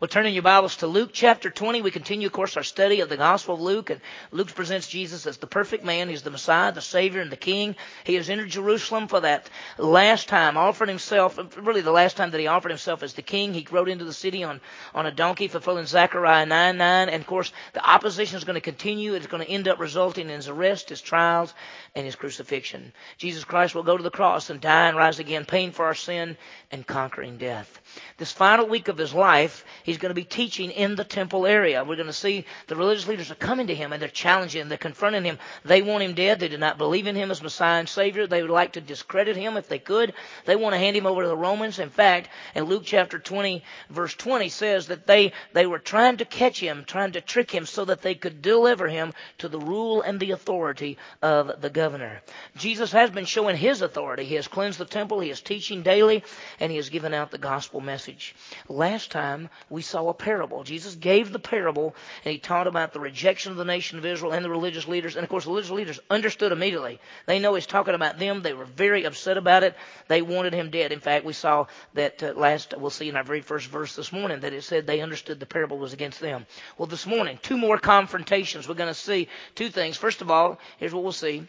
Well, turning your Bibles to Luke chapter 20, we continue, of course, our study of the Gospel of Luke. And Luke presents Jesus as the perfect man. He's the Messiah, the Savior, and the King. He has entered Jerusalem for that last time, offered himself, really the last time that he offered himself as the King. He rode into the city on, on a donkey, fulfilling Zechariah 9 9. And, of course, the opposition is going to continue. It's going to end up resulting in his arrest, his trials, and his crucifixion. Jesus Christ will go to the cross and die and rise again, paying for our sin and conquering death. This final week of his life, he's going to be teaching in the temple area. We're going to see the religious leaders are coming to him and they're challenging him, they're confronting him. They want him dead. They do not believe in him as Messiah and Savior. They would like to discredit him if they could. They want to hand him over to the Romans. In fact, in Luke chapter 20, verse 20 says that they, they were trying to catch him, trying to trick him so that they could deliver him to the rule and the authority of the governor. Jesus has been showing his authority. He has cleansed the temple. He is teaching daily and he has given out the gospel message. Last time we saw a parable. Jesus gave the parable and he taught about the rejection of the nation of Israel and the religious leaders. And of course, the religious leaders understood immediately. They know he's talking about them. They were very upset about it. They wanted him dead. In fact, we saw that uh, last, we'll see in our very first verse this morning that it said they understood the parable was against them. Well, this morning, two more confrontations. We're going to see two things. First of all, here's what we'll see.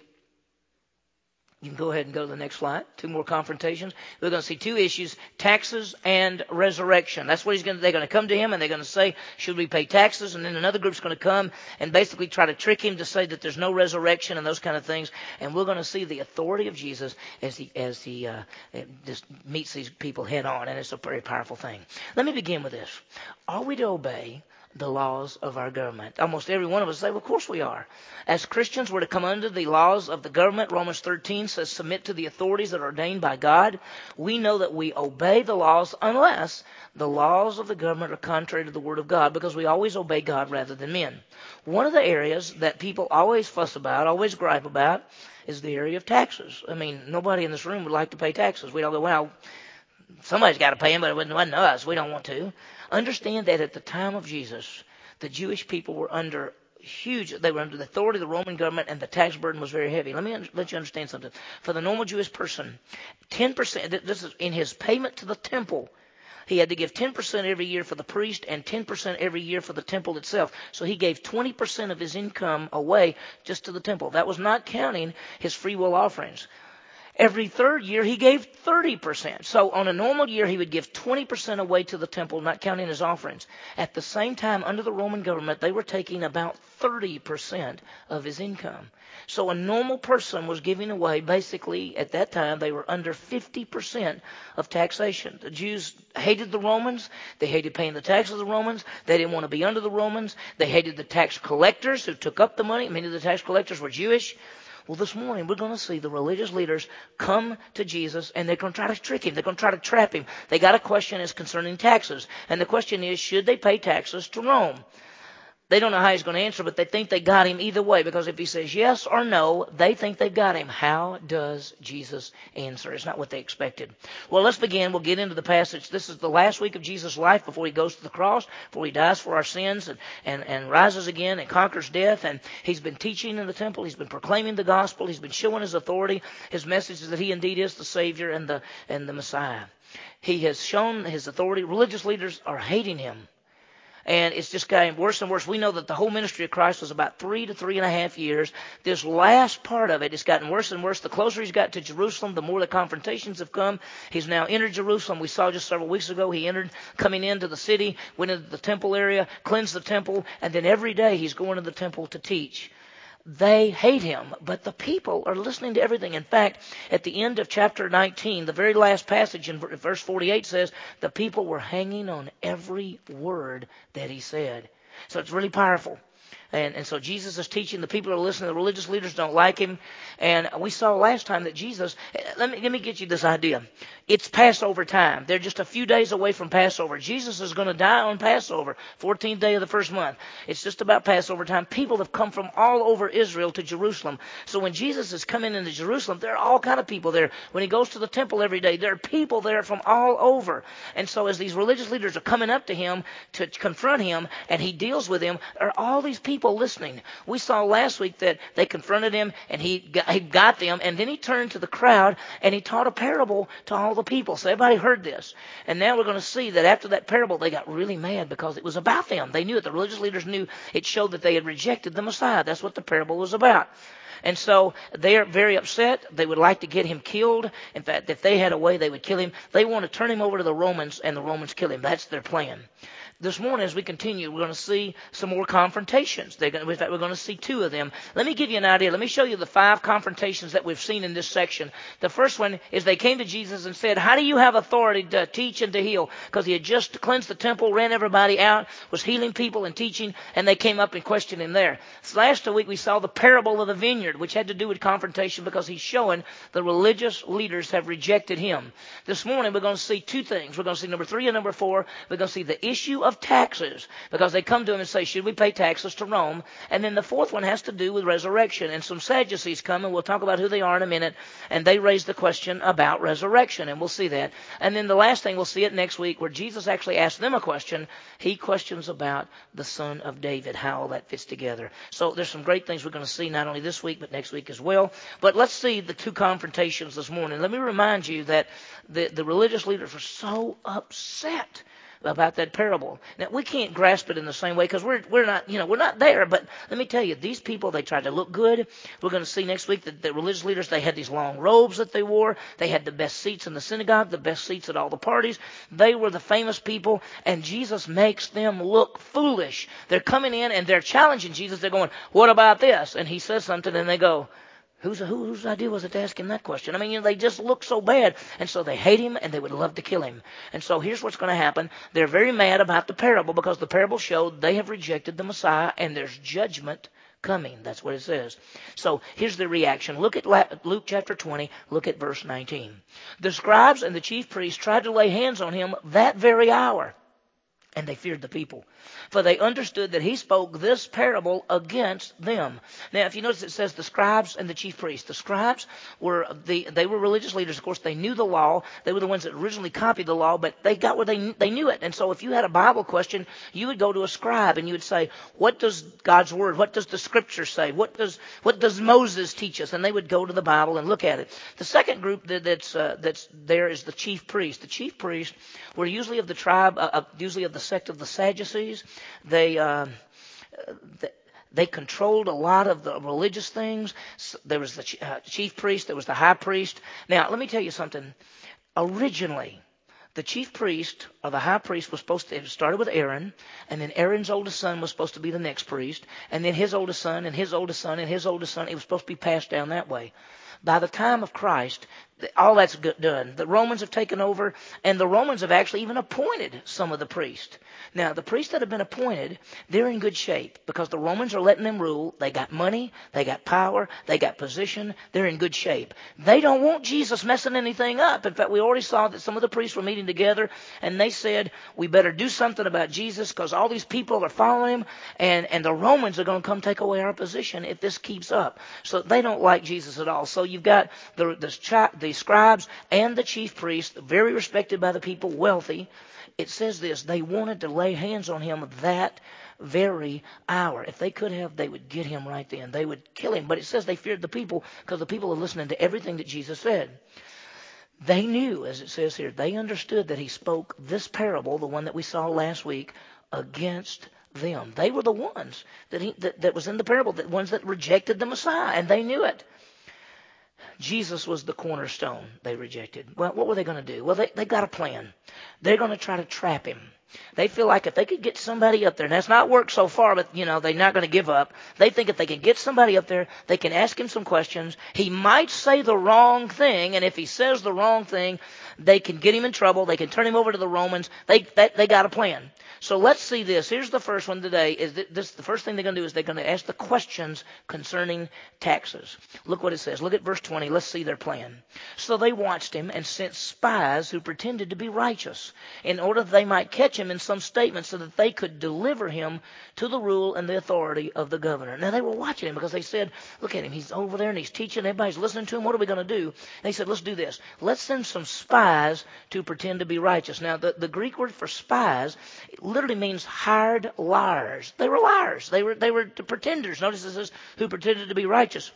You can go ahead and go to the next slide. Two more confrontations. We're going to see two issues: taxes and resurrection. That's what he's going. To, they're going to come to him and they're going to say, "Should we pay taxes?" And then another group's going to come and basically try to trick him to say that there's no resurrection and those kind of things. And we're going to see the authority of Jesus as he as he uh, just meets these people head on, and it's a very powerful thing. Let me begin with this: Are we to obey the laws of our government. Almost every one of us say, well, of course we are. As Christians, we're to come under the laws of the government. Romans 13 says, submit to the authorities that are ordained by God. We know that we obey the laws unless the laws of the government are contrary to the Word of God because we always obey God rather than men. One of the areas that people always fuss about, always gripe about, is the area of taxes. I mean, nobody in this room would like to pay taxes. We don't go, well, somebody's got to pay them, but it wasn't us. We don't want to. Understand that at the time of Jesus, the Jewish people were under huge, they were under the authority of the Roman government and the tax burden was very heavy. Let me let you understand something. For the normal Jewish person, 10%, this is in his payment to the temple, he had to give 10% every year for the priest and 10% every year for the temple itself. So he gave 20% of his income away just to the temple. That was not counting his free will offerings. Every third year, he gave 30%. So on a normal year, he would give 20% away to the temple, not counting his offerings. At the same time, under the Roman government, they were taking about 30% of his income. So a normal person was giving away, basically, at that time, they were under 50% of taxation. The Jews hated the Romans. They hated paying the taxes of the Romans. They didn't want to be under the Romans. They hated the tax collectors who took up the money. Many of the tax collectors were Jewish. Well, this morning we're going to see the religious leaders come to Jesus and they're going to try to trick him. They're going to try to trap him. They got a question is concerning taxes. And the question is, should they pay taxes to Rome? They don't know how he's going to answer, but they think they got him either way because if he says yes or no, they think they've got him. How does Jesus answer? It's not what they expected. Well, let's begin. We'll get into the passage. This is the last week of Jesus' life before he goes to the cross, before he dies for our sins and, and, and rises again and conquers death. And he's been teaching in the temple. He's been proclaiming the gospel. He's been showing his authority. His message is that he indeed is the Savior and the, and the Messiah. He has shown his authority. Religious leaders are hating him and it's just getting worse and worse. We know that the whole ministry of Christ was about three to three and a half years. This last part of it has gotten worse and worse. The closer he's got to Jerusalem, the more the confrontations have come. He's now entered Jerusalem. We saw just several weeks ago he entered, coming into the city, went into the temple area, cleansed the temple, and then every day he's going to the temple to teach. They hate him, but the people are listening to everything. In fact, at the end of chapter 19, the very last passage in verse 48 says, the people were hanging on every word that he said. So it's really powerful. And, and so Jesus is teaching. The people are listening. The religious leaders don't like him. And we saw last time that Jesus, let me, let me get you this idea. It's Passover time. They're just a few days away from Passover. Jesus is going to die on Passover, 14th day of the first month. It's just about Passover time. People have come from all over Israel to Jerusalem. So when Jesus is coming into Jerusalem, there are all kind of people there. When he goes to the temple every day, there are people there from all over. And so as these religious leaders are coming up to him to confront him and he deals with them, there are all these these people listening. We saw last week that they confronted him and he got, he got them and then he turned to the crowd and he taught a parable to all the people. So everybody heard this. And now we're going to see that after that parable, they got really mad because it was about them. They knew it. The religious leaders knew it showed that they had rejected the Messiah. That's what the parable was about. And so they're very upset. They would like to get him killed. In fact, if they had a way, they would kill him. They want to turn him over to the Romans, and the Romans kill him. That's their plan this morning, as we continue, we're going to see some more confrontations. Going to, in fact, we're going to see two of them. Let me give you an idea. Let me show you the five confrontations that we've seen in this section. The first one is they came to Jesus and said, How do you have authority to teach and to heal? Because he had just cleansed the temple, ran everybody out, was healing people and teaching, and they came up and questioned him there. So last week we saw the parable of the vineyard, which had to do with confrontation because he's showing the religious leaders have rejected him. This morning we're going to see two things. We're going to see number three and number four. We're going to see the issue of taxes because they come to him and say, Should we pay taxes to Rome? And then the fourth one has to do with resurrection. And some Sadducees come, and we'll talk about who they are in a minute, and they raise the question about resurrection, and we'll see that. And then the last thing, we'll see it next week, where Jesus actually asks them a question. He questions about the son of David, how all that fits together. So there's some great things we're going to see not only this week, but next week as well. But let's see the two confrontations this morning. Let me remind you that the, the religious leaders were so upset about that parable. Now we can't grasp it in the same way because we're we're not you know we're not there. But let me tell you, these people they tried to look good. We're going to see next week that the religious leaders they had these long robes that they wore. They had the best seats in the synagogue, the best seats at all the parties. They were the famous people, and Jesus makes them look foolish. They're coming in and they're challenging Jesus. They're going, "What about this?" And he says something, and they go. Whose, whose idea was it to ask him that question? I mean, you know, they just look so bad. And so they hate him and they would love to kill him. And so here's what's going to happen. They're very mad about the parable because the parable showed they have rejected the Messiah and there's judgment coming. That's what it says. So here's the reaction. Look at Luke chapter 20. Look at verse 19. The scribes and the chief priests tried to lay hands on him that very hour. And they feared the people for they understood that he spoke this parable against them. Now, if you notice, it says the scribes and the chief priests. The scribes were the they were religious leaders. Of course, they knew the law. They were the ones that originally copied the law, but they got where they they knew it. And so, if you had a Bible question, you would go to a scribe and you would say, "What does God's word? What does the Scripture say? What does what does Moses teach us?" And they would go to the Bible and look at it. The second group that, that's uh, that's there is the chief priest. The chief priests were usually of the tribe, uh, usually of the sect of the Sadducees. They, uh, they controlled a lot of the religious things. There was the uh, chief priest, there was the high priest. Now, let me tell you something. Originally, the chief priest or the high priest was supposed to it started with Aaron, and then Aaron's oldest son was supposed to be the next priest, and then his oldest son, and his oldest son, and his oldest son. It was supposed to be passed down that way. By the time of Christ, all that's done. The Romans have taken over, and the Romans have actually even appointed some of the priests. Now, the priests that have been appointed, they're in good shape because the Romans are letting them rule. They got money, they got power, they got position. They're in good shape. They don't want Jesus messing anything up. In fact, we already saw that some of the priests were meeting together, and they said, we better do something about Jesus because all these people are following him, and, and the Romans are going to come take away our position if this keeps up. So they don't like Jesus at all. So you've got the, the, the scribes and the chief priests, very respected by the people, wealthy, it says this they wanted to lay hands on him that very hour. If they could have, they would get him right then. They would kill him. But it says they feared the people because the people are listening to everything that Jesus said. They knew, as it says here, they understood that he spoke this parable, the one that we saw last week, against them. They were the ones that, he, that, that was in the parable, the ones that rejected the Messiah, and they knew it. Jesus was the cornerstone they rejected. Well, what were they going to do? Well, they, they got a plan. They're going to try to trap him. They feel like if they could get somebody up there, and that's not worked so far, but you know, they're not going to give up. They think if they can get somebody up there, they can ask him some questions. He might say the wrong thing, and if he says the wrong thing, they can get him in trouble. They can turn him over to the Romans. They, they, they got a plan. So let's see this. Here's the first one today. Is this the first thing they're going to do is they're going to ask the questions concerning taxes. Look what it says. Look at verse 20. Let's see their plan. So they watched him and sent spies who pretended to be righteous in order that they might catch him in some statement so that they could deliver him to the rule and the authority of the governor. Now they were watching him because they said, look at him. He's over there and he's teaching. Everybody's listening to him. What are we going to do? And they said, let's do this. Let's send some spies to pretend to be righteous. Now the, the Greek word for spies literally means hired liars. They were liars. They were, they were pretenders. Notice it says, who pretended to be righteous.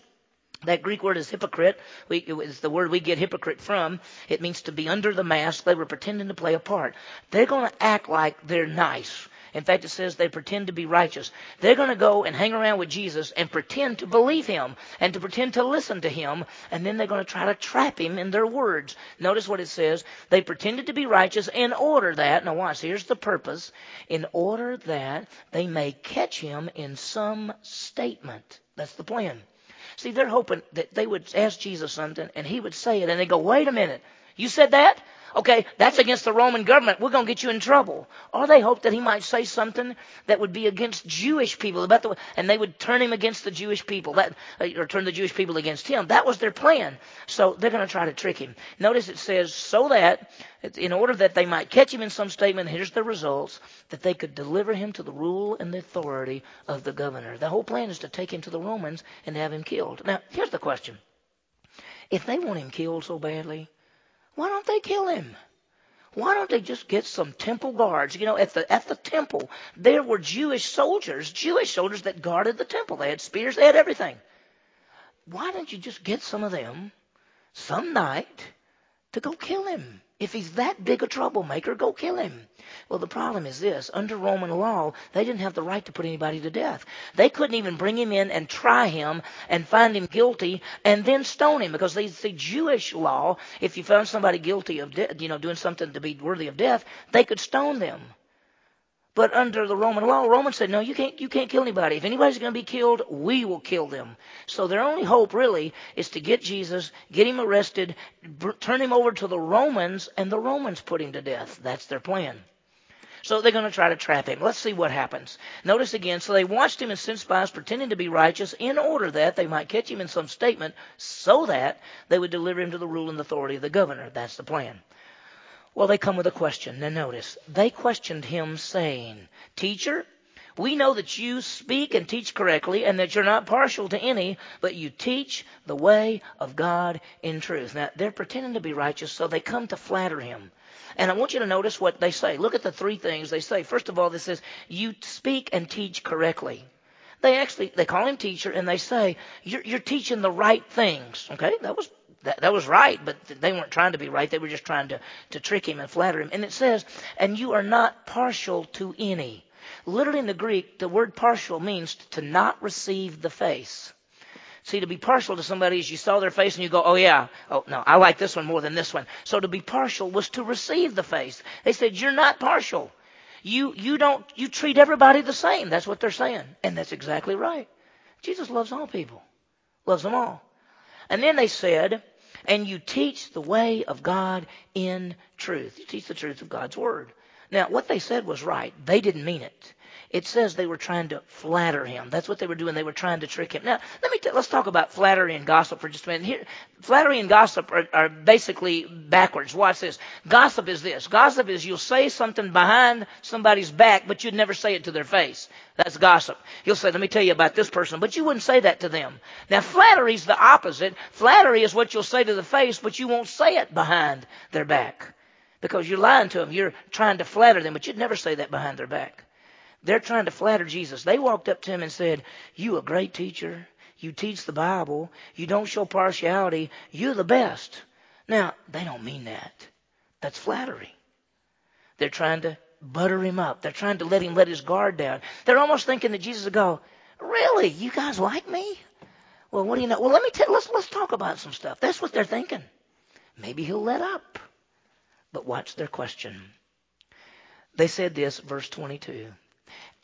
That Greek word is hypocrite. We, it's the word we get hypocrite from. It means to be under the mask. They were pretending to play a part. They're going to act like they're nice. In fact, it says they pretend to be righteous. They're going to go and hang around with Jesus and pretend to believe him and to pretend to listen to him, and then they're going to try to trap him in their words. Notice what it says. They pretended to be righteous in order that, now watch, here's the purpose, in order that they may catch him in some statement. That's the plan. See, they're hoping that they would ask Jesus something and he would say it, and they go, wait a minute. You said that? Okay, that's against the Roman government. We're going to get you in trouble. Or they hoped that he might say something that would be against Jewish people, about the, and they would turn him against the Jewish people, that, uh, or turn the Jewish people against him. That was their plan. So they're going to try to trick him. Notice it says, so that, in order that they might catch him in some statement, here's the results, that they could deliver him to the rule and the authority of the governor. The whole plan is to take him to the Romans and have him killed. Now, here's the question. If they want him killed so badly, why don't they kill him? Why don't they just get some temple guards? You know, at the at the temple, there were Jewish soldiers, Jewish soldiers that guarded the temple. They had spears, they had everything. Why don't you just get some of them some night to go kill him? If he's that big a troublemaker, go kill him. Well, the problem is this. Under Roman law, they didn't have the right to put anybody to death. They couldn't even bring him in and try him and find him guilty and then stone him because they, the Jewish law, if you found somebody guilty of, de- you know, doing something to be worthy of death, they could stone them. But under the Roman law, Romans said, no, you can't, you can't kill anybody. If anybody's going to be killed, we will kill them. So their only hope really is to get Jesus, get him arrested, turn him over to the Romans, and the Romans put him to death. That's their plan. So they're going to try to trap him. Let's see what happens. Notice again, so they watched him and sent spies pretending to be righteous in order that they might catch him in some statement so that they would deliver him to the rule and authority of the governor. That's the plan. Well, they come with a question. Now notice, they questioned him saying, Teacher, we know that you speak and teach correctly and that you're not partial to any, but you teach the way of God in truth. Now, they're pretending to be righteous, so they come to flatter him. And I want you to notice what they say. Look at the three things they say. First of all, this says, you speak and teach correctly. They actually, they call him teacher and they say, you're, you're teaching the right things. Okay? That was that, that was right, but they weren't trying to be right. They were just trying to, to trick him and flatter him. And it says, and you are not partial to any. Literally in the Greek, the word partial means to not receive the face. See, to be partial to somebody is you saw their face and you go, oh yeah, oh no, I like this one more than this one. So to be partial was to receive the face. They said, you're not partial. You, you don't, you treat everybody the same. That's what they're saying. And that's exactly right. Jesus loves all people. Loves them all. And then they said, and you teach the way of God in truth. You teach the truth of God's Word. Now, what they said was right. They didn't mean it. It says they were trying to flatter him. That's what they were doing. They were trying to trick him. Now, let me t- let's talk about flattery and gossip for just a minute. Here, flattery and gossip are, are basically backwards. Watch this. Gossip is this. Gossip is you'll say something behind somebody's back, but you'd never say it to their face. That's gossip. You'll say, let me tell you about this person, but you wouldn't say that to them. Now, flattery is the opposite. Flattery is what you'll say to the face, but you won't say it behind their back. Because you're lying to them. You're trying to flatter them, but you'd never say that behind their back. They're trying to flatter Jesus. They walked up to him and said, You a great teacher. You teach the Bible. You don't show partiality. You're the best. Now, they don't mean that. That's flattery. They're trying to butter him up. They're trying to let him let his guard down. They're almost thinking that Jesus will go, Really? You guys like me? Well, what do you know? Well, let me tell let's let's talk about some stuff. That's what they're thinking. Maybe he'll let up. But watch their question. They said this, verse 22.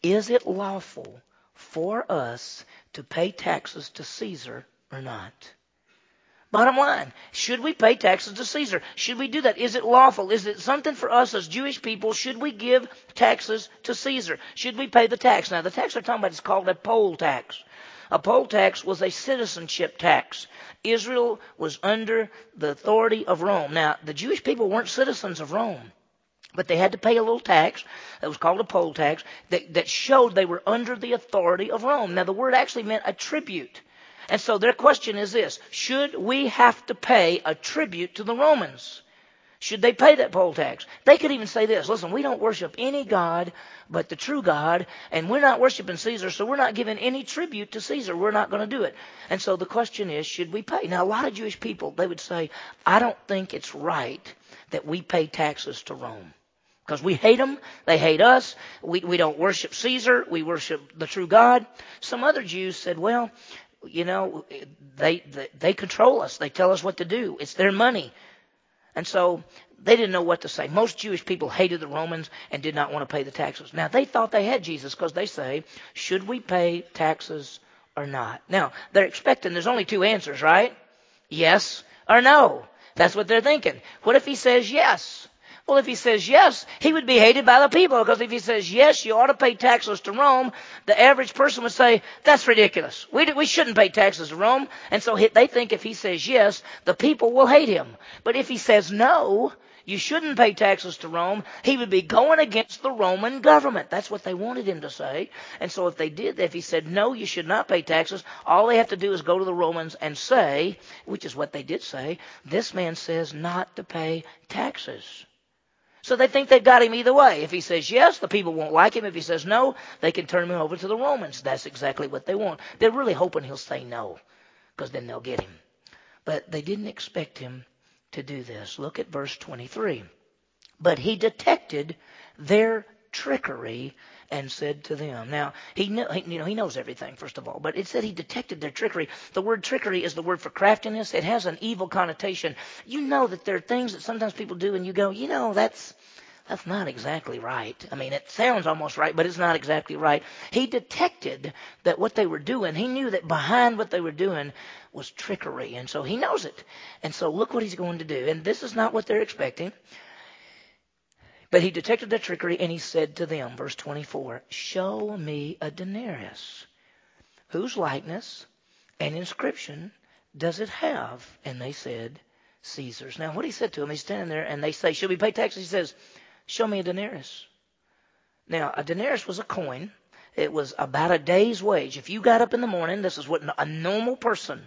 Is it lawful for us to pay taxes to Caesar or not? Bottom line, should we pay taxes to Caesar? Should we do that? Is it lawful? Is it something for us as Jewish people? Should we give taxes to Caesar? Should we pay the tax? Now, the tax they're talking about is called a poll tax. A poll tax was a citizenship tax. Israel was under the authority of Rome. Now, the Jewish people weren't citizens of Rome. But they had to pay a little tax that was called a poll tax that, that showed they were under the authority of Rome. Now, the word actually meant a tribute. And so their question is this Should we have to pay a tribute to the Romans? Should they pay that poll tax? They could even say this listen, we don't worship any God but the true God, and we're not worshiping Caesar, so we're not giving any tribute to Caesar. We're not going to do it. And so the question is, should we pay? Now, a lot of Jewish people, they would say, I don't think it's right that we pay taxes to Rome. Because we hate them, they hate us, we, we don't worship Caesar, we worship the true God. Some other Jews said, well, you know, they, they, they control us, they tell us what to do, it's their money. And so they didn't know what to say. Most Jewish people hated the Romans and did not want to pay the taxes. Now, they thought they had Jesus because they say, should we pay taxes or not? Now, they're expecting there's only two answers, right? Yes or no. That's what they're thinking. What if he says yes? Well, if he says yes, he would be hated by the people because if he says yes, you ought to pay taxes to Rome, the average person would say, that's ridiculous. We, we shouldn't pay taxes to Rome. And so they think if he says yes, the people will hate him. But if he says no, you shouldn't pay taxes to Rome, he would be going against the Roman government. That's what they wanted him to say. And so if they did, if he said, no, you should not pay taxes, all they have to do is go to the Romans and say, which is what they did say, this man says not to pay taxes. So they think they've got him either way. If he says yes, the people won't like him. If he says no, they can turn him over to the Romans. That's exactly what they want. They're really hoping he'll say no, because then they'll get him. But they didn't expect him to do this. Look at verse 23. But he detected their trickery and said to them. Now, he, knew, he, you know, he knows everything, first of all, but it said he detected their trickery. The word trickery is the word for craftiness. It has an evil connotation. You know that there are things that sometimes people do and you go, you know, that's, that's not exactly right. I mean, it sounds almost right, but it's not exactly right. He detected that what they were doing, he knew that behind what they were doing was trickery, and so he knows it. And so look what he's going to do. And this is not what they're expecting. But he detected their trickery and he said to them, verse 24, Show me a denarius. Whose likeness and inscription does it have? And they said, Caesar's. Now, what he said to them, he's standing there and they say, Should we pay taxes? He says, Show me a denarius. Now, a denarius was a coin. It was about a day's wage. If you got up in the morning, this is what a normal person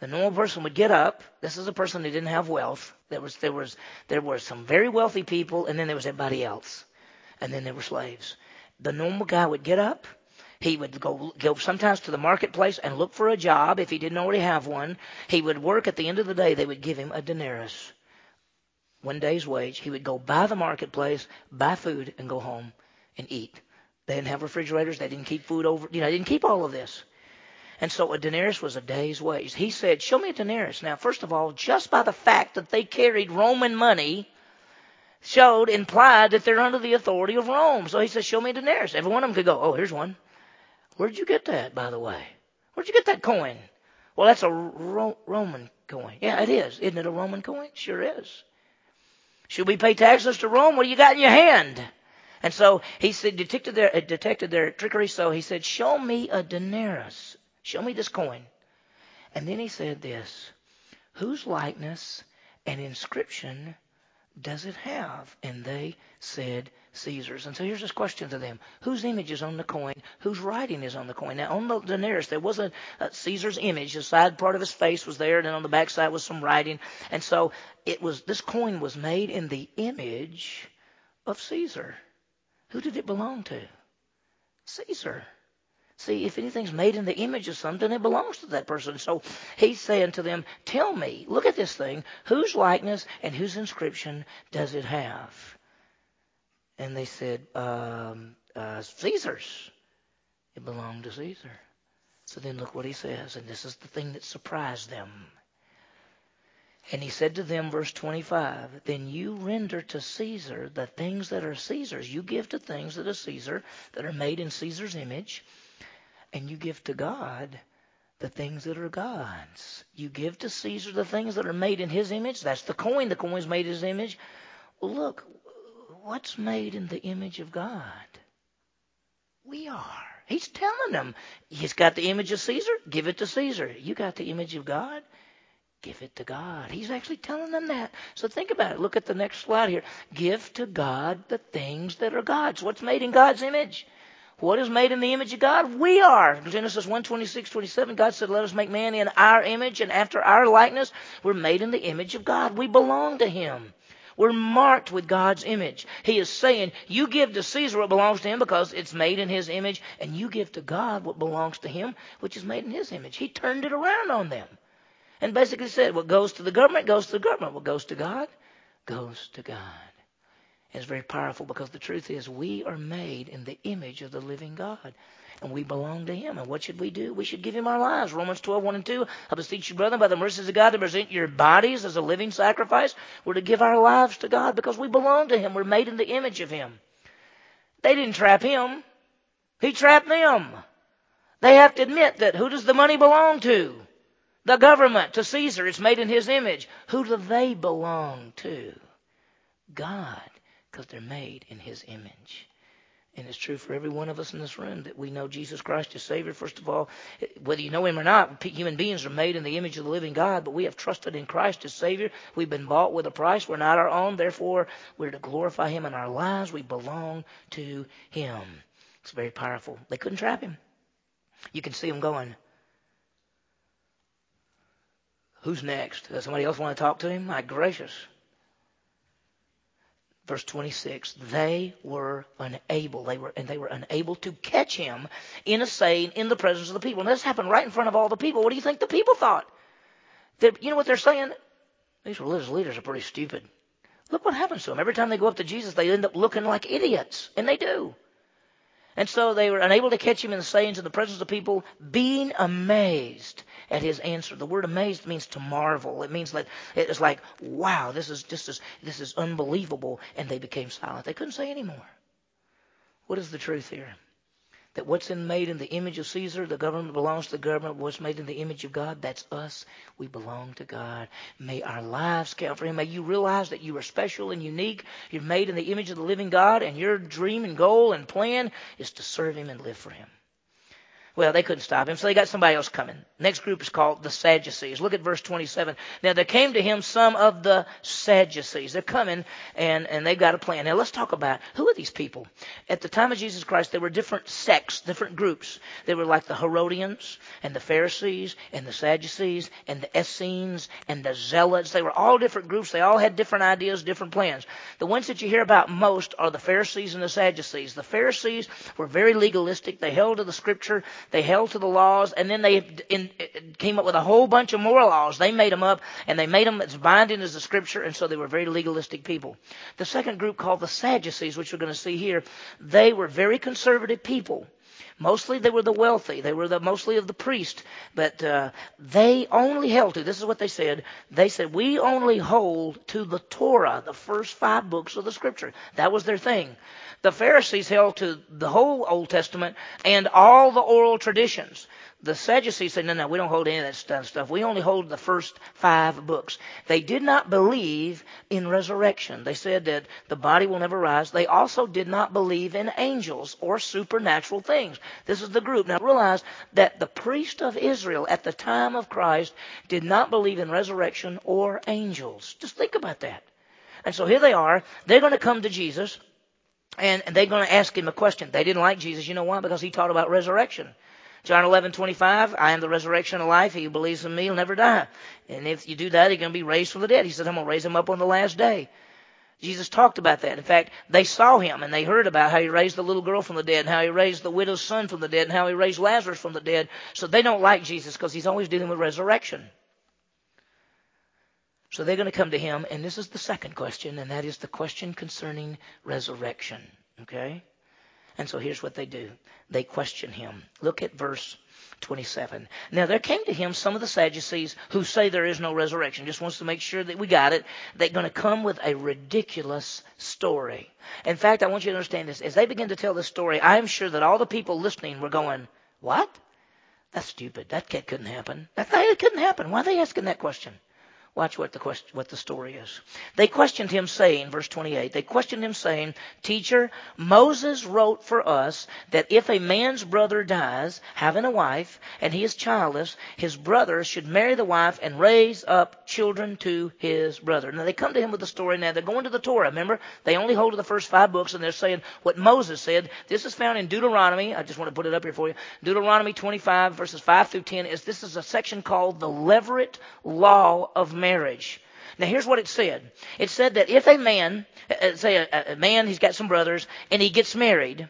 the normal person would get up. This is a person who didn't have wealth. There was there was there were some very wealthy people, and then there was everybody else, and then there were slaves. The normal guy would get up. He would go go sometimes to the marketplace and look for a job if he didn't already have one. He would work at the end of the day. They would give him a denarius, one day's wage. He would go by the marketplace, buy food, and go home and eat. They didn't have refrigerators. They didn't keep food over. You know, they didn't keep all of this. And so a denarius was a day's wage. He said, Show me a denarius. Now, first of all, just by the fact that they carried Roman money showed, implied that they're under the authority of Rome. So he said, Show me a denarius. Every one of them could go, Oh, here's one. Where'd you get that, by the way? Where'd you get that coin? Well, that's a Ro- Roman coin. Yeah, it is. Isn't it a Roman coin? Sure is. Should we pay taxes to Rome? What do you got in your hand? And so he said, detected their, uh, detected their trickery. So he said, Show me a denarius. Show me this coin. And then he said this Whose likeness and inscription does it have? And they said, Caesar's. And so here's this question to them Whose image is on the coin? Whose writing is on the coin? Now, on the denarius, there was a, uh, a Caesar's image. The side part of his face was there, and then on the back side was some writing. And so it was this coin was made in the image of Caesar. Who did it belong to? Caesar. See, if anything's made in the image of something, it belongs to that person. So he's saying to them, Tell me, look at this thing, whose likeness and whose inscription does it have? And they said, um, uh, Caesar's. It belonged to Caesar. So then look what he says, and this is the thing that surprised them. And he said to them, verse 25, Then you render to Caesar the things that are Caesar's. You give to things that are Caesar, that are made in Caesar's image and you give to God the things that are God's. You give to Caesar the things that are made in his image. That's the coin. The coin's made in his image. Well, look, what's made in the image of God? We are. He's telling them, he's got the image of Caesar, give it to Caesar. You got the image of God, give it to God. He's actually telling them that. So think about it. Look at the next slide here. Give to God the things that are God's. What's made in God's image? What is made in the image of God? We are. Genesis 1 26, 27, God said, Let us make man in our image and after our likeness. We're made in the image of God. We belong to Him. We're marked with God's image. He is saying, you give to Caesar what belongs to him because it's made in his image, and you give to God what belongs to him, which is made in his image. He turned it around on them. And basically said, what goes to the government goes to the government. What goes to God goes to God. It's very powerful because the truth is we are made in the image of the living God and we belong to Him. And what should we do? We should give Him our lives. Romans 12, 1 and 2. I beseech you, brethren, by the mercies of God, to present your bodies as a living sacrifice. We're to give our lives to God because we belong to Him. We're made in the image of Him. They didn't trap Him. He trapped them. They have to admit that who does the money belong to? The government, to Caesar. It's made in His image. Who do they belong to? God, because they're made in His image. And it's true for every one of us in this room that we know Jesus Christ as Savior. First of all, whether you know Him or not, human beings are made in the image of the living God, but we have trusted in Christ as Savior. We've been bought with a price. We're not our own. Therefore, we're to glorify Him in our lives. We belong to Him. It's very powerful. They couldn't trap Him. You can see Him going. Who's next? Does somebody else want to talk to Him? My gracious. Verse 26, they were unable, they were, and they were unable to catch him in a saying in the presence of the people. And this happened right in front of all the people. What do you think the people thought? They're, you know what they're saying? These religious leaders are pretty stupid. Look what happens to them. Every time they go up to Jesus, they end up looking like idiots. And they do. And so they were unable to catch him in the sayings in the presence of people, being amazed at his answer. The word amazed means to marvel. It means that it's like, wow, this is just as, this is unbelievable. And they became silent. They couldn't say anymore. What is the truth here? That what's in made in the image of Caesar, the government belongs to the government. What's made in the image of God, that's us. We belong to God. May our lives count for Him. May you realize that you are special and unique. You're made in the image of the living God, and your dream and goal and plan is to serve Him and live for Him. Well, they couldn't stop him, so they got somebody else coming. Next group is called the Sadducees. Look at verse 27. Now there came to him some of the Sadducees. They're coming and, and they've got a plan. Now let's talk about who are these people? At the time of Jesus Christ, there were different sects, different groups. They were like the Herodians and the Pharisees and the Sadducees and the Essenes and the Zealots. They were all different groups. They all had different ideas, different plans. The ones that you hear about most are the Pharisees and the Sadducees. The Pharisees were very legalistic. They held to the scripture. They held to the laws, and then they in, came up with a whole bunch of moral laws. They made them up, and they made them as binding as the Scripture, and so they were very legalistic people. The second group, called the Sadducees, which we're going to see here, they were very conservative people. Mostly they were the wealthy. They were the mostly of the priest, but uh, they only held to. This is what they said. They said we only hold to the Torah, the first five books of the Scripture. That was their thing. The Pharisees held to the whole Old Testament and all the oral traditions. The Sadducees said, no, no, we don't hold any of that stuff. We only hold the first five books. They did not believe in resurrection. They said that the body will never rise. They also did not believe in angels or supernatural things. This is the group. Now realize that the priest of Israel at the time of Christ did not believe in resurrection or angels. Just think about that. And so here they are. They're going to come to Jesus. And they're going to ask him a question. They didn't like Jesus. You know why? Because he taught about resurrection. John 11, 25, I am the resurrection of life. He who believes in me will never die. And if you do that, he's going to be raised from the dead. He said, I'm going to raise him up on the last day. Jesus talked about that. In fact, they saw him and they heard about how he raised the little girl from the dead and how he raised the widow's son from the dead and how he raised Lazarus from the dead. So they don't like Jesus because he's always dealing with resurrection. So they're going to come to him, and this is the second question, and that is the question concerning resurrection. Okay? And so here's what they do they question him. Look at verse 27. Now there came to him some of the Sadducees who say there is no resurrection. Just wants to make sure that we got it. They're going to come with a ridiculous story. In fact, I want you to understand this. As they begin to tell this story, I am sure that all the people listening were going, What? That's stupid. That couldn't happen. That, couldn't happen. Why are they asking that question? Watch what the question, what the story is. They questioned him saying, verse 28, they questioned him saying, Teacher, Moses wrote for us that if a man's brother dies, having a wife, and he is childless, his brother should marry the wife and raise up children to his brother. Now they come to him with the story. Now they're going to the Torah. Remember, they only hold to the first five books, and they're saying what Moses said. This is found in Deuteronomy. I just want to put it up here for you. Deuteronomy 25 verses 5 through 10 is this is a section called the Levirate Law of marriage. Now here's what it said. It said that if a man, uh, say a, a man, he's got some brothers, and he gets married,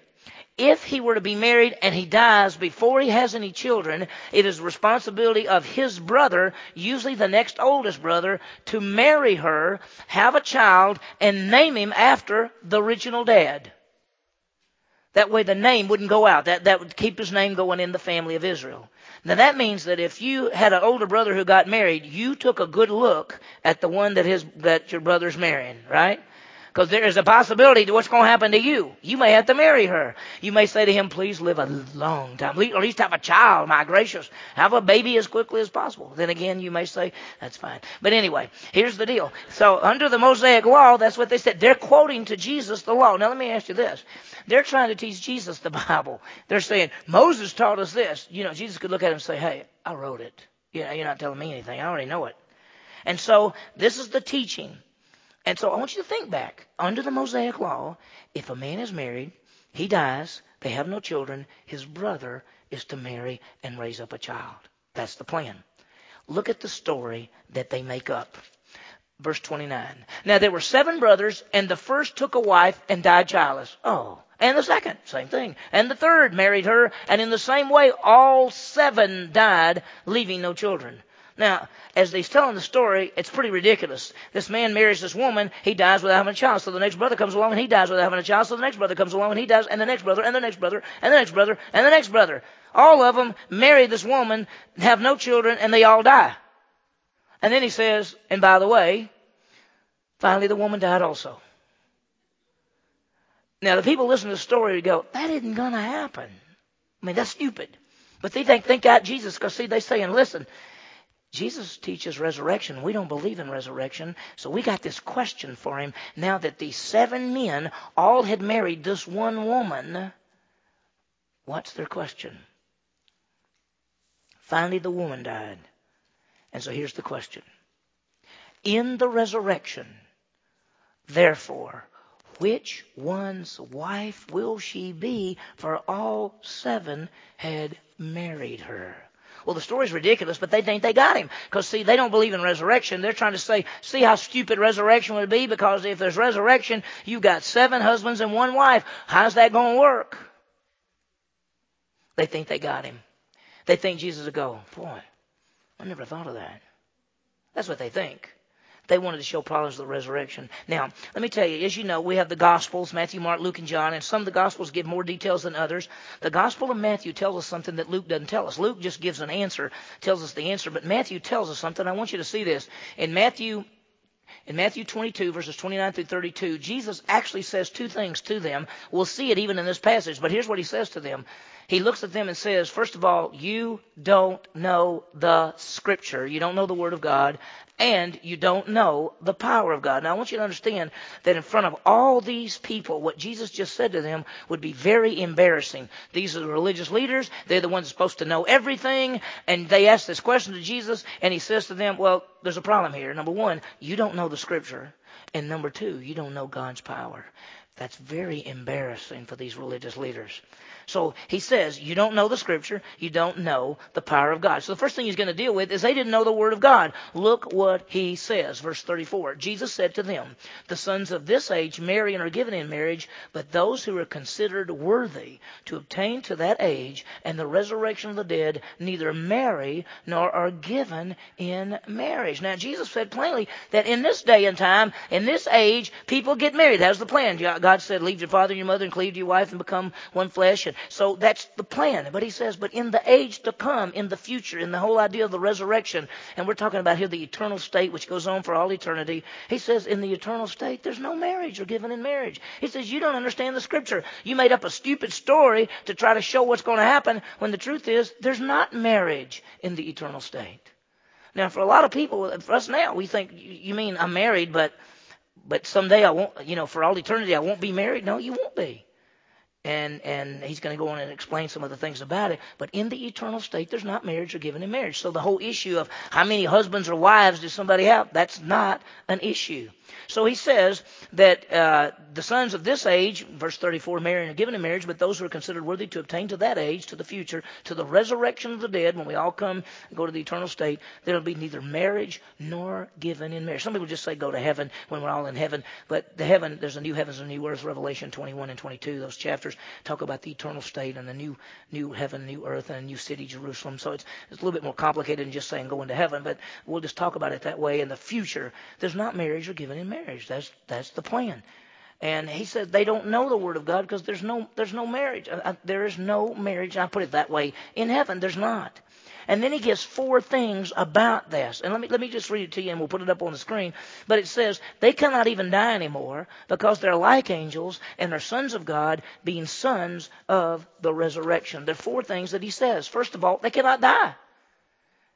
if he were to be married and he dies before he has any children, it is the responsibility of his brother, usually the next oldest brother, to marry her, have a child, and name him after the original dad. That way the name wouldn't go out. That, that would keep his name going in the family of Israel. Now that means that if you had an older brother who got married, you took a good look at the one that his, that your brother's marrying, right? Because there is a possibility to what's going to happen to you. You may have to marry her. You may say to him, please live a long time. At least have a child, my gracious. Have a baby as quickly as possible. Then again, you may say, that's fine. But anyway, here's the deal. So under the Mosaic law, that's what they said. They're quoting to Jesus the law. Now let me ask you this. They're trying to teach Jesus the Bible. They're saying, Moses taught us this. You know, Jesus could look at him and say, hey, I wrote it. You know, you're not telling me anything. I already know it. And so this is the teaching. And so I want you to think back. Under the Mosaic law, if a man is married, he dies, they have no children, his brother is to marry and raise up a child. That's the plan. Look at the story that they make up. Verse 29. Now there were seven brothers, and the first took a wife and died childless. Oh. And the second, same thing. And the third married her, and in the same way all seven died, leaving no children. Now, as he's telling the story, it's pretty ridiculous. This man marries this woman, he dies without having a child. So the next brother comes along and he dies without having a child. So the next brother comes along and he dies, and the next brother, and the next brother, and the next brother, and the next brother. All of them marry this woman, have no children, and they all die. And then he says, and by the way, finally the woman died also. Now the people listen to the story and go, that isn't gonna happen. I mean, that's stupid. But they think, think out Jesus, because see, they're saying, listen, Jesus teaches resurrection. We don't believe in resurrection. So we got this question for him. Now that these seven men all had married this one woman, what's their question? Finally, the woman died. And so here's the question. In the resurrection, therefore, which one's wife will she be? For all seven had married her. Well, the story's ridiculous, but they think they got him. Because, see, they don't believe in resurrection. They're trying to say, see how stupid resurrection would be? Because if there's resurrection, you've got seven husbands and one wife. How's that going to work? They think they got him. They think Jesus will go, boy, I never thought of that. That's what they think. They wanted to show problems of the resurrection. Now, let me tell you, as you know, we have the Gospels, Matthew, Mark, Luke, and John, and some of the Gospels give more details than others. The Gospel of Matthew tells us something that Luke doesn't tell us. Luke just gives an answer, tells us the answer, but Matthew tells us something. I want you to see this. In Matthew in Matthew 22, verses 29 through 32, Jesus actually says two things to them. We'll see it even in this passage, but here's what he says to them. He looks at them and says, First of all, you don't know the Scripture. You don't know the Word of God and you don't know the power of God. Now, I want you to understand that in front of all these people, what Jesus just said to them would be very embarrassing. These are the religious leaders. They're the ones supposed to know everything. And they ask this question to Jesus, and he says to them, Well, there's a problem here. Number one, you don't know the scripture. And number two, you don't know God's power. That's very embarrassing for these religious leaders. So he says, you don't know the scripture, you don't know the power of God. So the first thing he's going to deal with is they didn't know the word of God. Look what he says, verse 34. Jesus said to them, the sons of this age marry and are given in marriage, but those who are considered worthy to obtain to that age and the resurrection of the dead neither marry nor are given in marriage. Now Jesus said plainly that in this day and time, in this age, people get married. That's the plan. God said, leave your father and your mother and cleave to your wife and become one flesh. So that's the plan. But he says, but in the age to come, in the future, in the whole idea of the resurrection, and we're talking about here the eternal state which goes on for all eternity, he says, in the eternal state, there's no marriage or given in marriage. He says, you don't understand the scripture. You made up a stupid story to try to show what's going to happen when the truth is there's not marriage in the eternal state. Now, for a lot of people, for us now, we think, you mean I'm married, but but someday I won't, you know, for all eternity I won't be married. No, you won't be. And and he's going to go on and explain some of the things about it. But in the eternal state, there's not marriage or given in marriage. So the whole issue of how many husbands or wives does somebody have, that's not an issue. So he says that uh, the sons of this age, verse 34, marry and are given in marriage, but those who are considered worthy to obtain to that age, to the future, to the resurrection of the dead, when we all come and go to the eternal state, there will be neither marriage nor given in marriage. Some people just say go to heaven when we're all in heaven, but the heaven, there's a new heavens and a new earth, Revelation 21 and 22. Those chapters talk about the eternal state and the new new heaven, new earth, and a new city, Jerusalem. So it's, it's a little bit more complicated than just saying going to heaven, but we'll just talk about it that way. In the future, there's not marriage or given in marriage. That's that's the plan. And he said they don't know the word of God because there's no there's no marriage. I, I, there is no marriage. I put it that way. In heaven, there's not. And then he gives four things about this. And let me let me just read it to you, and we'll put it up on the screen. But it says they cannot even die anymore because they're like angels and they're sons of God, being sons of the resurrection. There are four things that he says. First of all, they cannot die.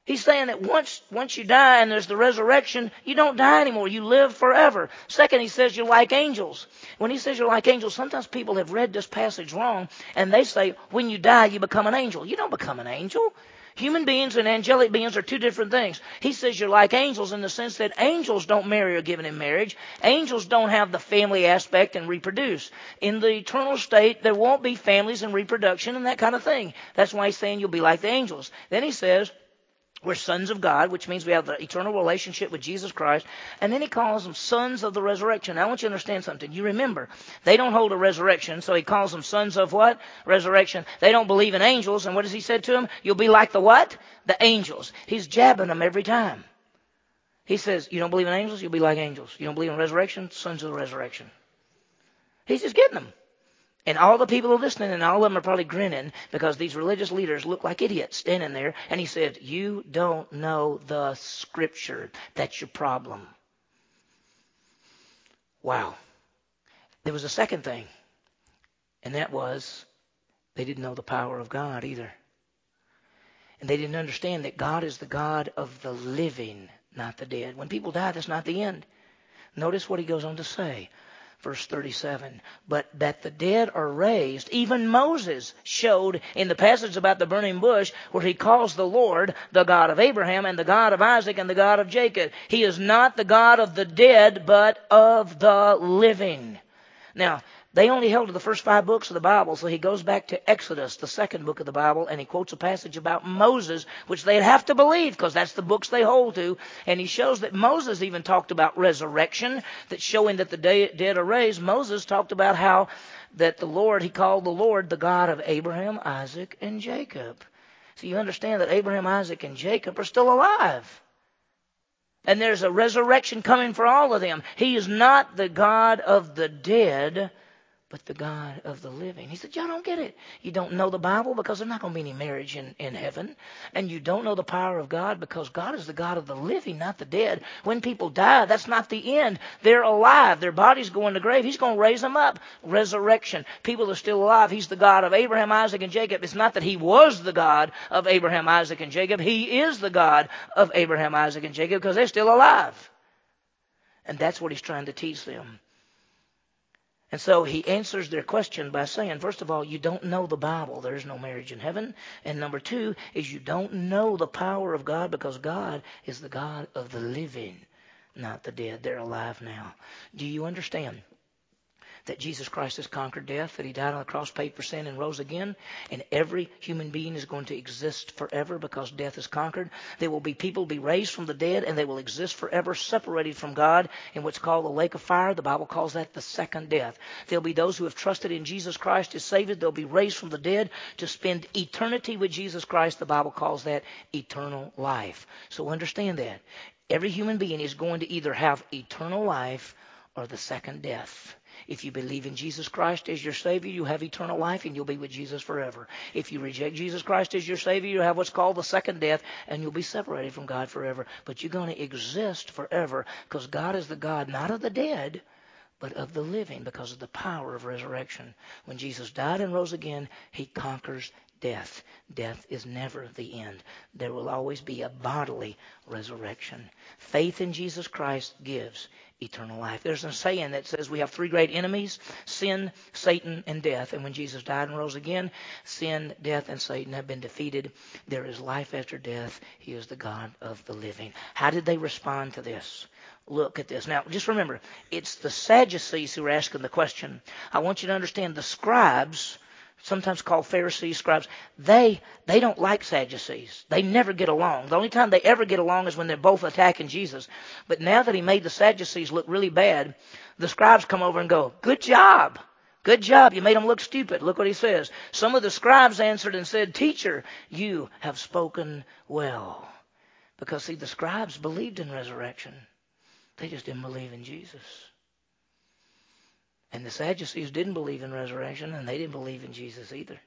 He's saying that once, once you die and there's the resurrection, you don't die anymore. You live forever. Second, he says you're like angels. When he says you're like angels, sometimes people have read this passage wrong and they say when you die, you become an angel. You don't become an angel. Human beings and angelic beings are two different things. He says you're like angels in the sense that angels don't marry or given in marriage. Angels don't have the family aspect and reproduce. In the eternal state, there won't be families and reproduction and that kind of thing. That's why he's saying you'll be like the angels. Then he says, we're sons of God, which means we have the eternal relationship with Jesus Christ. And then he calls them sons of the resurrection. Now, I want you to understand something. You remember, they don't hold a resurrection, so he calls them sons of what? Resurrection. They don't believe in angels, and what does he said to them? You'll be like the what? The angels. He's jabbing them every time. He says, You don't believe in angels? You'll be like angels. You don't believe in resurrection? Sons of the resurrection. He's just getting them. And all the people are listening, and all of them are probably grinning because these religious leaders look like idiots standing there. And he said, You don't know the scripture. That's your problem. Wow. There was a second thing, and that was they didn't know the power of God either. And they didn't understand that God is the God of the living, not the dead. When people die, that's not the end. Notice what he goes on to say verse 37. But that the dead are raised, even Moses showed in the passage about the burning bush where he calls the Lord the God of Abraham and the God of Isaac and the God of Jacob. He is not the God of the dead, but of the living. Now, they only held to the first five books of the Bible, so he goes back to Exodus, the second book of the Bible, and he quotes a passage about Moses, which they'd have to believe because that's the books they hold to. And he shows that Moses even talked about resurrection, that showing that the dead are raised. Moses talked about how that the Lord, he called the Lord the God of Abraham, Isaac, and Jacob. So you understand that Abraham, Isaac, and Jacob are still alive. And there's a resurrection coming for all of them. He is not the God of the dead, but the God of the living. He said, Y'all don't get it. You don't know the Bible because there's not going to be any marriage in, in heaven. And you don't know the power of God because God is the God of the living, not the dead. When people die, that's not the end. They're alive. Their bodies go in the grave. He's going to raise them up. Resurrection. People are still alive. He's the God of Abraham, Isaac, and Jacob. It's not that he was the God of Abraham, Isaac, and Jacob. He is the God of Abraham, Isaac, and Jacob because they're still alive. And that's what he's trying to teach them. And so he answers their question by saying, first of all, you don't know the Bible. There is no marriage in heaven. And number two is you don't know the power of God because God is the God of the living, not the dead. They're alive now. Do you understand? That Jesus Christ has conquered death, that he died on the cross, paid for sin, and rose again. And every human being is going to exist forever because death is conquered. There will be people be raised from the dead, and they will exist forever, separated from God in what's called the lake of fire. The Bible calls that the second death. There'll be those who have trusted in Jesus Christ as Savior. They'll be raised from the dead to spend eternity with Jesus Christ. The Bible calls that eternal life. So understand that. Every human being is going to either have eternal life or the second death. If you believe in Jesus Christ as your Savior, you have eternal life and you'll be with Jesus forever. If you reject Jesus Christ as your Savior, you have what's called the second death and you'll be separated from God forever. But you're going to exist forever because God is the God not of the dead, but of the living because of the power of resurrection. When Jesus died and rose again, he conquers death. Death is never the end. There will always be a bodily resurrection. Faith in Jesus Christ gives eternal life. There's a saying that says we have three great enemies sin, Satan, and death. And when Jesus died and rose again, sin, death, and Satan have been defeated. There is life after death. He is the God of the living. How did they respond to this? Look at this. Now, just remember, it's the Sadducees who are asking the question. I want you to understand the scribes sometimes called Pharisees, scribes, they they don't like Sadducees. They never get along. The only time they ever get along is when they're both attacking Jesus. But now that he made the Sadducees look really bad, the scribes come over and go, "Good job." Good job. You made them look stupid. Look what he says. Some of the scribes answered and said, Teacher, you have spoken well. Because, see, the scribes believed in resurrection. They just didn't believe in Jesus. And the Sadducees didn't believe in resurrection, and they didn't believe in Jesus either.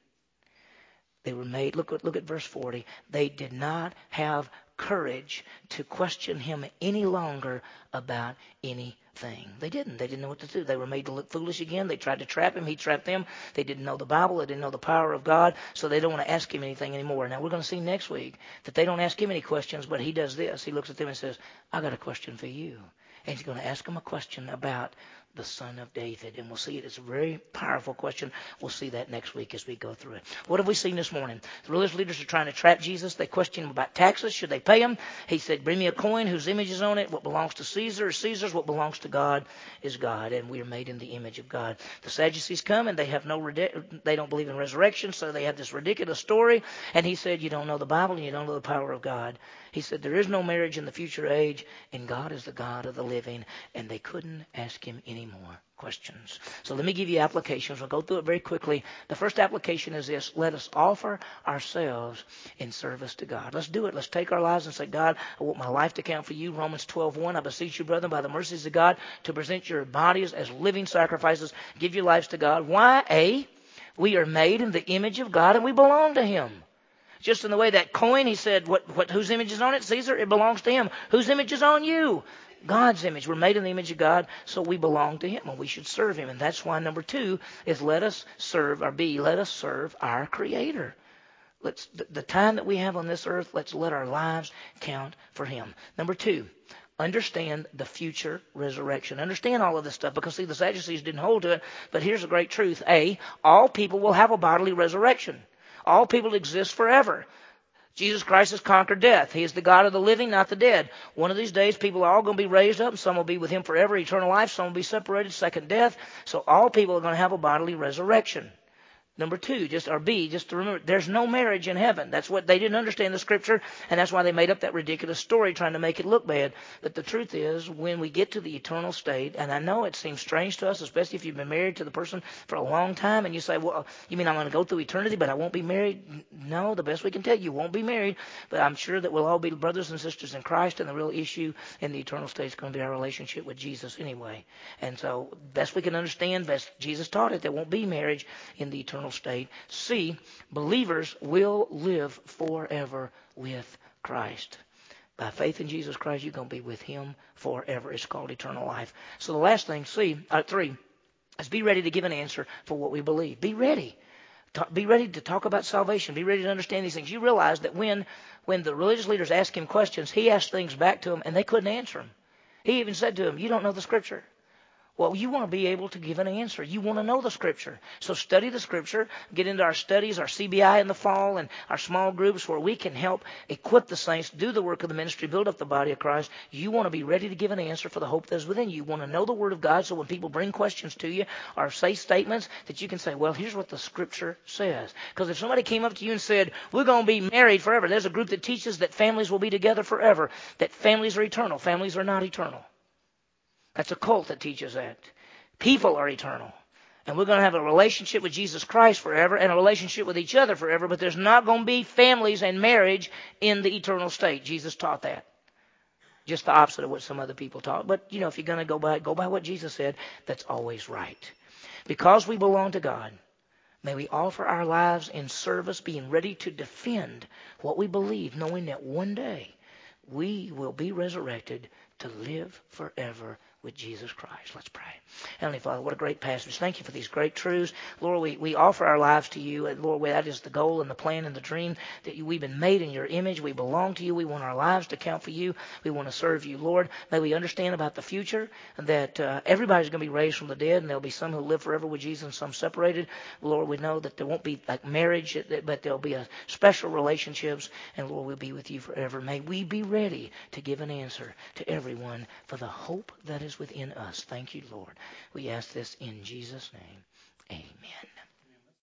They were made, look look at verse 40. They did not have courage to question him any longer about anything. They didn't. They didn't know what to do. They were made to look foolish again. They tried to trap him. He trapped them. They didn't know the Bible. They didn't know the power of God. So they don't want to ask him anything anymore. Now we're going to see next week that they don't ask him any questions, but he does this. He looks at them and says, I got a question for you. And he's going to ask them a question about the son of David? And we'll see it. It's a very powerful question. We'll see that next week as we go through it. What have we seen this morning? The religious leaders are trying to trap Jesus. They question him about taxes. Should they pay him? He said, Bring me a coin whose image is on it. What belongs to Caesar is Caesar's. What belongs to God is God. And we are made in the image of God. The Sadducees come and they have no, they don't believe in resurrection. So they have this ridiculous story. And he said, You don't know the Bible and you don't know the power of God. He said, There is no marriage in the future age, and God is the God of the living. And they couldn't ask him any more questions. So let me give you applications. We'll go through it very quickly. The first application is this let us offer ourselves in service to God. Let's do it. Let's take our lives and say, God, I want my life to count for you. Romans 12 1. I beseech you, brethren, by the mercies of God, to present your bodies as living sacrifices. Give your lives to God. Why? A. We are made in the image of God and we belong to Him. Just in the way that coin, he said, what, what, whose image is on it? Caesar, it belongs to him. Whose image is on you? God's image. We're made in the image of God, so we belong to Him and we should serve Him. And that's why number two is let us serve, or B, let us serve our Creator. Let's, the, the time that we have on this earth, let's let our lives count for Him. Number two, understand the future resurrection. Understand all of this stuff because, see, the Sadducees didn't hold to it, but here's a great truth. A, all people will have a bodily resurrection. All people exist forever. Jesus Christ has conquered death. He is the God of the living, not the dead. One of these days, people are all going to be raised up. Some will be with Him forever, eternal life. Some will be separated, second death. So all people are going to have a bodily resurrection. Number two, just or B, just to remember, there's no marriage in heaven. That's what they didn't understand the scripture, and that's why they made up that ridiculous story trying to make it look bad. But the truth is, when we get to the eternal state, and I know it seems strange to us, especially if you've been married to the person for a long time, and you say, "Well, you mean I'm going to go through eternity, but I won't be married?" No, the best we can tell you, you won't be married, but I'm sure that we'll all be brothers and sisters in Christ, and the real issue in the eternal state is going to be our relationship with Jesus anyway. And so, best we can understand, best Jesus taught it, there won't be marriage in the eternal state. C, believers will live forever with Christ. By faith in Jesus Christ, you're going to be with Him forever. It's called eternal life. So the last thing, C, uh, three, is be ready to give an answer for what we believe. Be ready. Talk, be ready to talk about salvation. Be ready to understand these things. You realize that when when the religious leaders asked him questions, he asked things back to them, and they couldn't answer them. He even said to them, "You don't know the Scripture." Well, you want to be able to give an answer. You want to know the Scripture. So study the Scripture. Get into our studies, our CBI in the fall, and our small groups where we can help equip the saints, do the work of the ministry, build up the body of Christ. You want to be ready to give an answer for the hope that is within you. You want to know the Word of God so when people bring questions to you or say statements that you can say, well, here's what the Scripture says. Because if somebody came up to you and said, we're going to be married forever, there's a group that teaches that families will be together forever, that families are eternal. Families are not eternal. That's a cult that teaches that. People are eternal. And we're going to have a relationship with Jesus Christ forever and a relationship with each other forever, but there's not going to be families and marriage in the eternal state. Jesus taught that. Just the opposite of what some other people taught. But, you know, if you're going to go by, go by what Jesus said, that's always right. Because we belong to God, may we offer our lives in service, being ready to defend what we believe, knowing that one day we will be resurrected to live forever with Jesus Christ. Let's pray. Heavenly Father, what a great passage. Thank you for these great truths. Lord, we, we offer our lives to you. And Lord, that is the goal and the plan and the dream that you, we've been made in your image. We belong to you. We want our lives to count for you. We want to serve you. Lord, may we understand about the future that uh, everybody's going to be raised from the dead and there'll be some who live forever with Jesus and some separated. Lord, we know that there won't be like marriage, but there'll be a special relationships and Lord, we'll be with you forever. May we be ready to give an answer to everyone for the hope that is within us. Thank you, Lord. We ask this in Jesus' name. Amen.